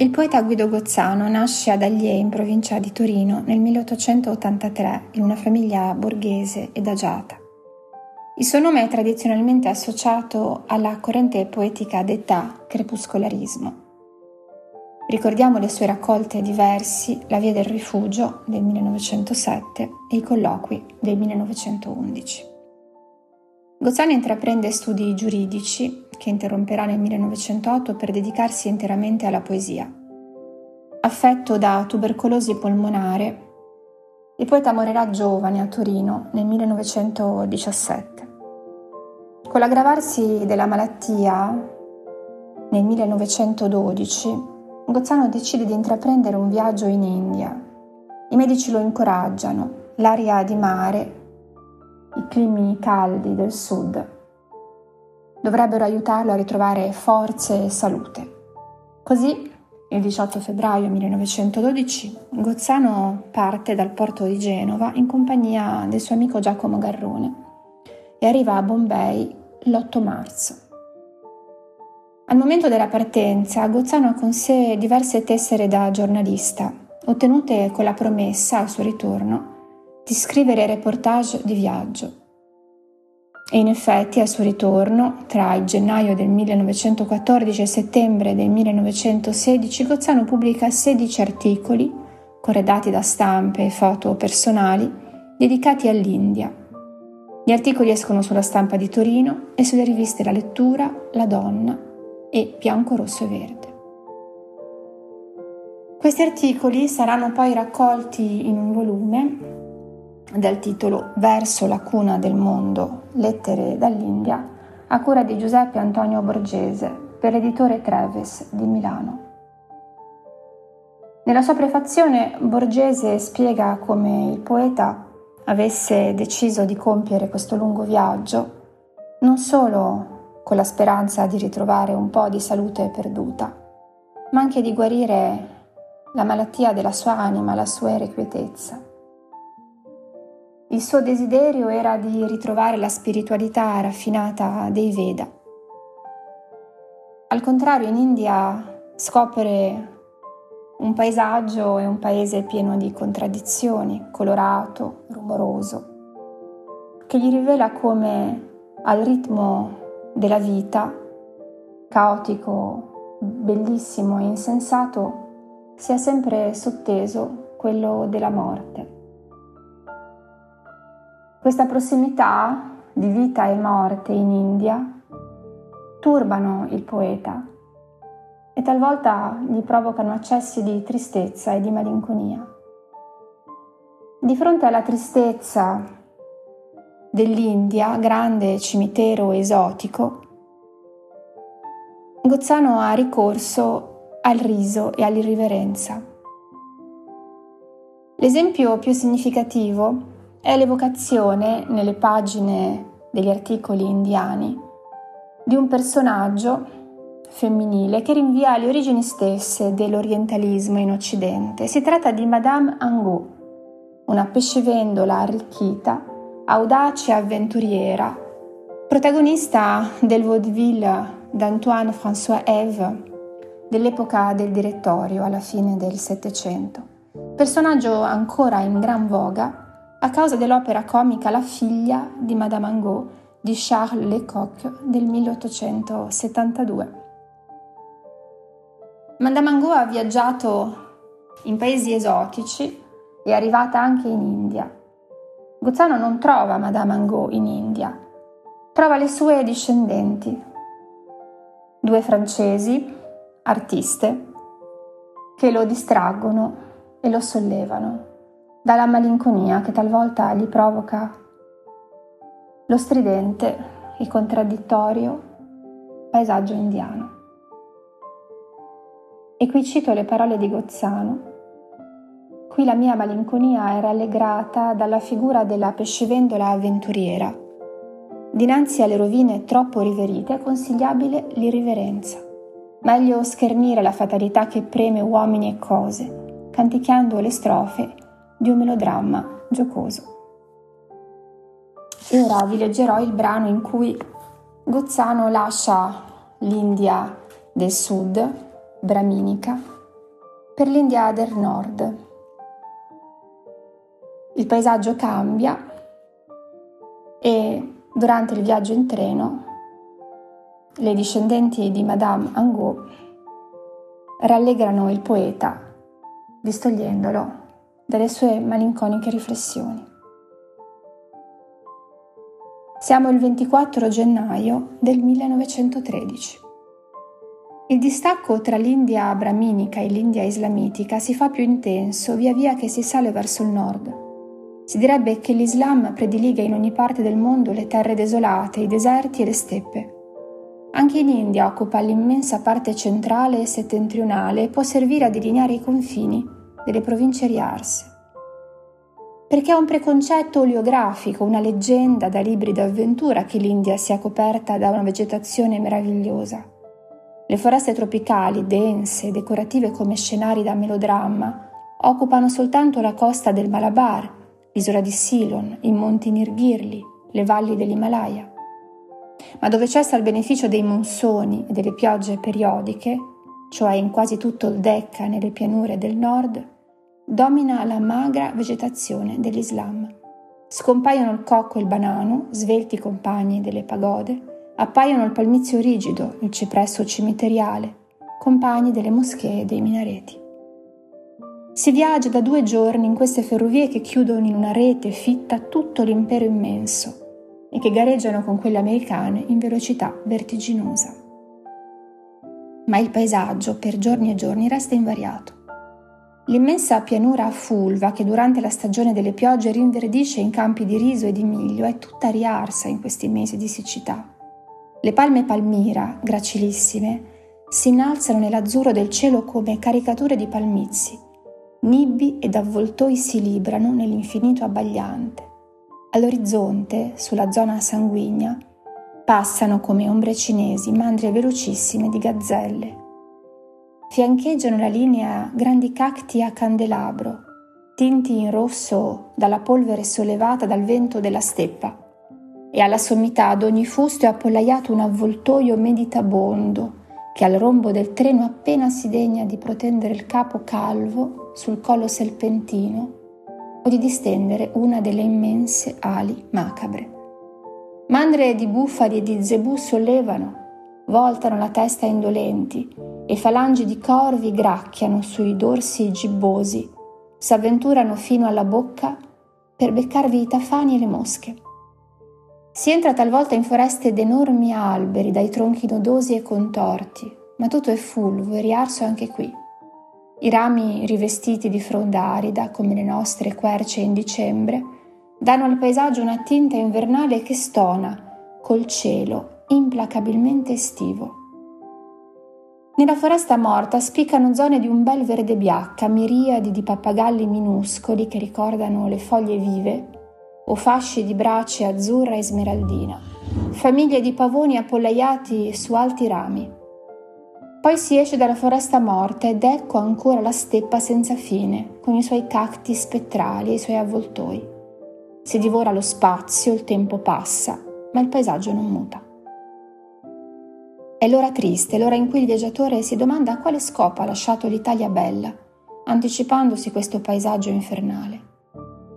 Il poeta Guido Gozzano nasce ad Aglie, in provincia di Torino, nel 1883 in una famiglia borghese ed agiata. Il suo nome è tradizionalmente associato alla corrente poetica detta crepuscolarismo. Ricordiamo le sue raccolte di versi La via del rifugio del 1907 e i colloqui del 1911. Gozzano intraprende studi giuridici che interromperà nel 1908 per dedicarsi interamente alla poesia. Affetto da tubercolosi polmonare, il poeta morirà giovane a Torino nel 1917. Con l'aggravarsi della malattia, nel 1912, Gozzano decide di intraprendere un viaggio in India. I medici lo incoraggiano, l'aria di mare, i climi caldi del sud dovrebbero aiutarlo a ritrovare forze e salute. Così, il 18 febbraio 1912, Gozzano parte dal porto di Genova in compagnia del suo amico Giacomo Garrone e arriva a Bombay l'8 marzo. Al momento della partenza, Gozzano ha con sé diverse tessere da giornalista, ottenute con la promessa, al suo ritorno, di scrivere reportage di viaggio. E in effetti al suo ritorno, tra il gennaio del 1914 e settembre del 1916, Gozzano pubblica 16 articoli, corredati da stampe e foto personali, dedicati all'India. Gli articoli escono sulla stampa di Torino e sulle riviste La Lettura, La Donna e Bianco, Rosso e Verde. Questi articoli saranno poi raccolti in un volume dal titolo Verso la cuna del mondo, lettere dall'India, a cura di Giuseppe Antonio Borgese per l'editore Treves di Milano. Nella sua prefazione Borgese spiega come il poeta avesse deciso di compiere questo lungo viaggio non solo con la speranza di ritrovare un po' di salute perduta, ma anche di guarire la malattia della sua anima, la sua irrequietezza. Il suo desiderio era di ritrovare la spiritualità raffinata dei Veda. Al contrario, in India scopre un paesaggio e un paese pieno di contraddizioni, colorato, rumoroso, che gli rivela come al ritmo della vita, caotico, bellissimo e insensato, sia sempre sotteso quello della morte. Questa prossimità di vita e morte in India turbano il poeta e talvolta gli provocano accessi di tristezza e di malinconia. Di fronte alla tristezza dell'India, grande cimitero esotico, Gozzano ha ricorso al riso e all'irriverenza. L'esempio più significativo è l'evocazione nelle pagine degli articoli indiani di un personaggio femminile che rinvia alle origini stesse dell'orientalismo in Occidente. Si tratta di Madame Angot, una pescevendola arricchita, audace avventuriera, protagonista del vaudeville d'Antoine François Eve dell'epoca del direttorio alla fine del Settecento. Personaggio ancora in gran voga a causa dell'opera comica La figlia di Madame Angot di Charles Lecoq del 1872. Madame Angot ha viaggiato in paesi esotici, è arrivata anche in India. Gozzano non trova Madame Angot in India, trova le sue discendenti, due francesi, artiste, che lo distraggono e lo sollevano dalla malinconia che talvolta gli provoca lo stridente, il contraddittorio paesaggio indiano. E qui cito le parole di Gozzano. Qui la mia malinconia è rallegrata dalla figura della pescivendola avventuriera. Dinanzi alle rovine troppo riverite è consigliabile l'irriverenza. Meglio schernire la fatalità che preme uomini e cose, canticchiando le strofe di un melodramma giocoso. E ora vi leggerò il brano in cui Gozzano lascia l'India del sud, braminica, per l'India del Nord. Il paesaggio cambia e durante il viaggio in treno le discendenti di Madame Angot rallegrano il poeta distogliendolo dalle sue malinconiche riflessioni. Siamo il 24 gennaio del 1913. Il distacco tra l'India brahminica e l'India islamitica si fa più intenso via via che si sale verso il nord. Si direbbe che l'Islam prediliga in ogni parte del mondo le terre desolate, i deserti e le steppe. Anche in India occupa l'immensa parte centrale e settentrionale e può servire a delineare i confini delle province riarse perché è un preconcetto oleografico, una leggenda da libri d'avventura che l'India sia coperta da una vegetazione meravigliosa. Le foreste tropicali, dense e decorative come scenari da melodramma, occupano soltanto la costa del Malabar, l'isola di Ceylon, i monti Nirghirli, le valli dell'Himalaya. Ma dove cessa il beneficio dei monsoni e delle piogge periodiche, cioè in quasi tutto il Deccan e le pianure del nord, domina la magra vegetazione dell'Islam. Scompaiono il cocco e il banano, svelti compagni delle pagode, appaiono il palmizio rigido, il cipresso cimiteriale, compagni delle moschee e dei minareti. Si viaggia da due giorni in queste ferrovie che chiudono in una rete fitta tutto l'impero immenso e che gareggiano con quelle americane in velocità vertiginosa. Ma il paesaggio per giorni e giorni resta invariato. L'immensa pianura a fulva che durante la stagione delle piogge rinverdisce in campi di riso e di miglio è tutta riarsa in questi mesi di siccità. Le palme palmira, gracilissime, si innalzano nell'azzurro del cielo come caricature di palmizi. Nibbi ed avvoltoi si librano nell'infinito abbagliante. All'orizzonte, sulla zona sanguigna, passano come ombre cinesi mandrie velocissime di gazzelle fiancheggiano la linea grandi cacti a candelabro, tinti in rosso dalla polvere sollevata dal vento della steppa, e alla sommità ad ogni fusto è appollaiato un avvoltoio meditabondo che al rombo del treno appena si degna di protendere il capo calvo sul collo serpentino o di distendere una delle immense ali macabre. Mandre di bufali e di zebù sollevano, voltano la testa indolenti e falangi di corvi gracchiano sui dorsi gibbosi, s'avventurano fino alla bocca per beccarvi i tafani e le mosche. Si entra talvolta in foreste d'enormi alberi dai tronchi nodosi e contorti, ma tutto è fulvo e riarso anche qui. I rami rivestiti di fronda arida, come le nostre querce in dicembre, danno al paesaggio una tinta invernale che stona col cielo implacabilmente estivo. Nella foresta morta spiccano zone di un bel verde biacca, miriadi di pappagalli minuscoli che ricordano le foglie vive, o fasci di brace azzurra e smeraldina, famiglie di pavoni appollaiati su alti rami. Poi si esce dalla foresta morta ed ecco ancora la steppa senza fine, con i suoi cacti spettrali e i suoi avvoltoi. Si divora lo spazio, il tempo passa, ma il paesaggio non muta. È l'ora triste, l'ora in cui il viaggiatore si domanda a quale scopo ha lasciato l'Italia bella, anticipandosi questo paesaggio infernale.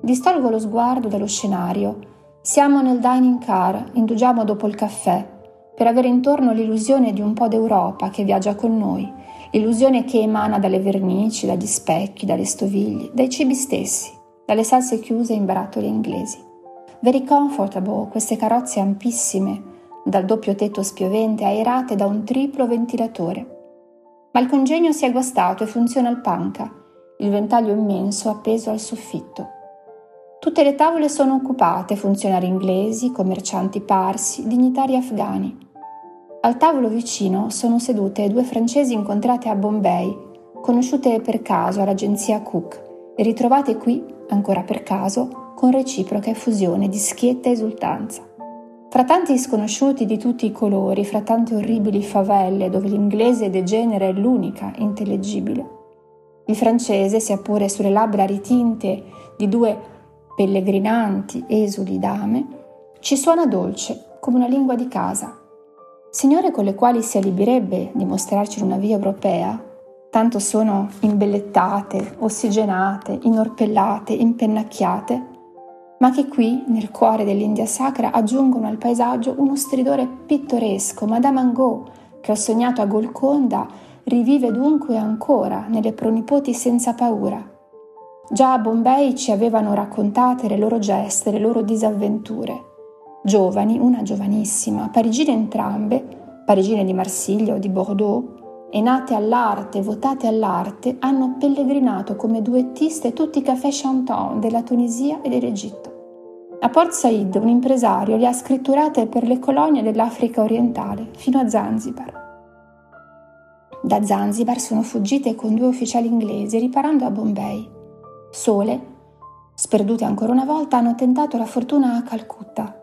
Distolgo lo sguardo dallo scenario. Siamo nel dining car, indugiamo dopo il caffè, per avere intorno l'illusione di un po' d'Europa che viaggia con noi, l'illusione che emana dalle vernici, dagli specchi, dalle stoviglie, dai cibi stessi, dalle salse chiuse in barattoli inglesi. Very comfortable, queste carrozze ampissime, dal doppio tetto spiovente aerate da un triplo ventilatore. Ma il congegno si è guastato e funziona al panca, il ventaglio immenso appeso al soffitto. Tutte le tavole sono occupate, funzionari inglesi, commercianti parsi, dignitari afghani. Al tavolo vicino sono sedute due francesi incontrate a Bombay, conosciute per caso all'agenzia Cook ritrovate qui, ancora per caso, con reciproca effusione di schietta esultanza. Fra tanti sconosciuti di tutti i colori, fra tante orribili favelle dove l'inglese degenera è l'unica intellegibile, il francese, sia pure sulle labbra ritinte di due pellegrinanti esuli dame, ci suona dolce come una lingua di casa. Signore con le quali si alibirebbe di mostrarci una via europea, tanto sono imbellettate, ossigenate, inorpellate, impennacchiate, ma che qui, nel cuore dell'India sacra, aggiungono al paesaggio uno stridore pittoresco. Madame Angot, che ho sognato a Golconda, rivive dunque ancora nelle pronipoti senza paura. Già a Bombay ci avevano raccontate le loro geste, le loro disavventure. Giovani, una giovanissima, parigine entrambe, parigine di Marsiglia o di Bordeaux, e nate all'arte, votate all'arte, hanno pellegrinato come duettiste tutti i café chantant della Tunisia e dell'Egitto. A Port Said un impresario le ha scritturate per le colonie dell'Africa orientale, fino a Zanzibar. Da Zanzibar sono fuggite con due ufficiali inglesi riparando a Bombay. Sole, sperdute ancora una volta, hanno tentato la fortuna a Calcutta,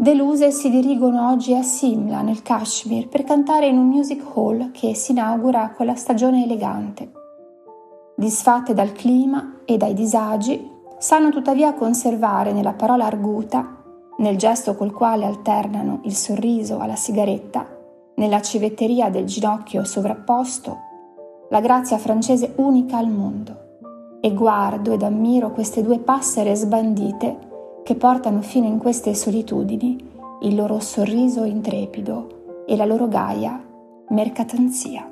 Deluse si dirigono oggi a Simla, nel Kashmir, per cantare in un music hall che si inaugura con la stagione elegante. Disfatte dal clima e dai disagi, sanno tuttavia conservare nella parola arguta, nel gesto col quale alternano il sorriso alla sigaretta, nella civetteria del ginocchio sovrapposto, la grazia francese unica al mondo. E guardo ed ammiro queste due passere sbandite che portano fino in queste solitudini il loro sorriso intrepido e la loro gaia mercatanzia.